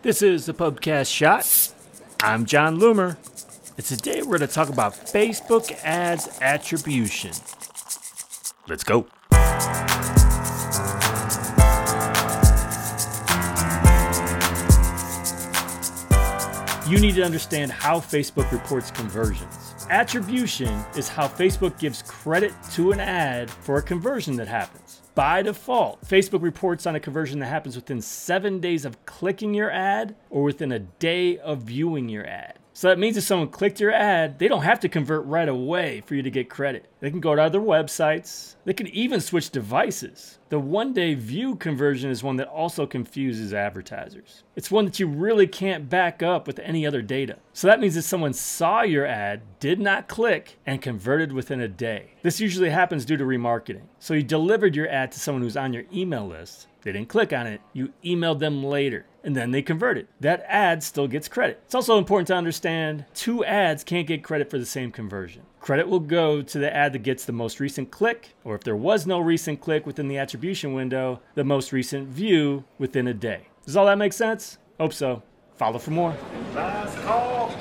This is the Podcast Shot. I'm Jon Loomer. And today we're going to talk about Facebook ads attribution. Let's go. You need to understand how Facebook reports conversions. Attribution is how Facebook gives credit to an ad for a conversion that happens. By default, Facebook reports on a conversion that happens within seven days of clicking your ad or within a day of viewing your ad. So that means if someone clicked your ad, they don't have to convert right away for you to get credit. They can go to other websites. They can even switch devices. The one day view conversion is one that also confuses advertisers. It's one that you really can't back up with any other data. So that means that someone saw your ad, did not click, and converted within a day. This usually happens due to remarketing. So you delivered your ad to someone who's on your email list. They didn't click on it. You emailed them later and then they converted. That ad still gets credit. It's also important to understand two ads can't get credit for the same conversion. Credit will go to the ad that gets the most recent click, or if there was no recent click within the attribution window, the most recent view within a day. Does all that make sense? Hope so. Follow for more. Last call.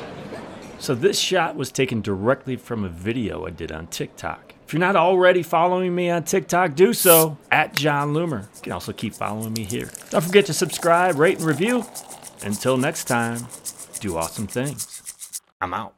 So, this shot was taken directly from a video I did on TikTok. If you're not already following me on TikTok, do so at Jon Loomer. You can also keep following me here. Don't forget to subscribe, rate, and review. Until next time, do awesome things. I'm out.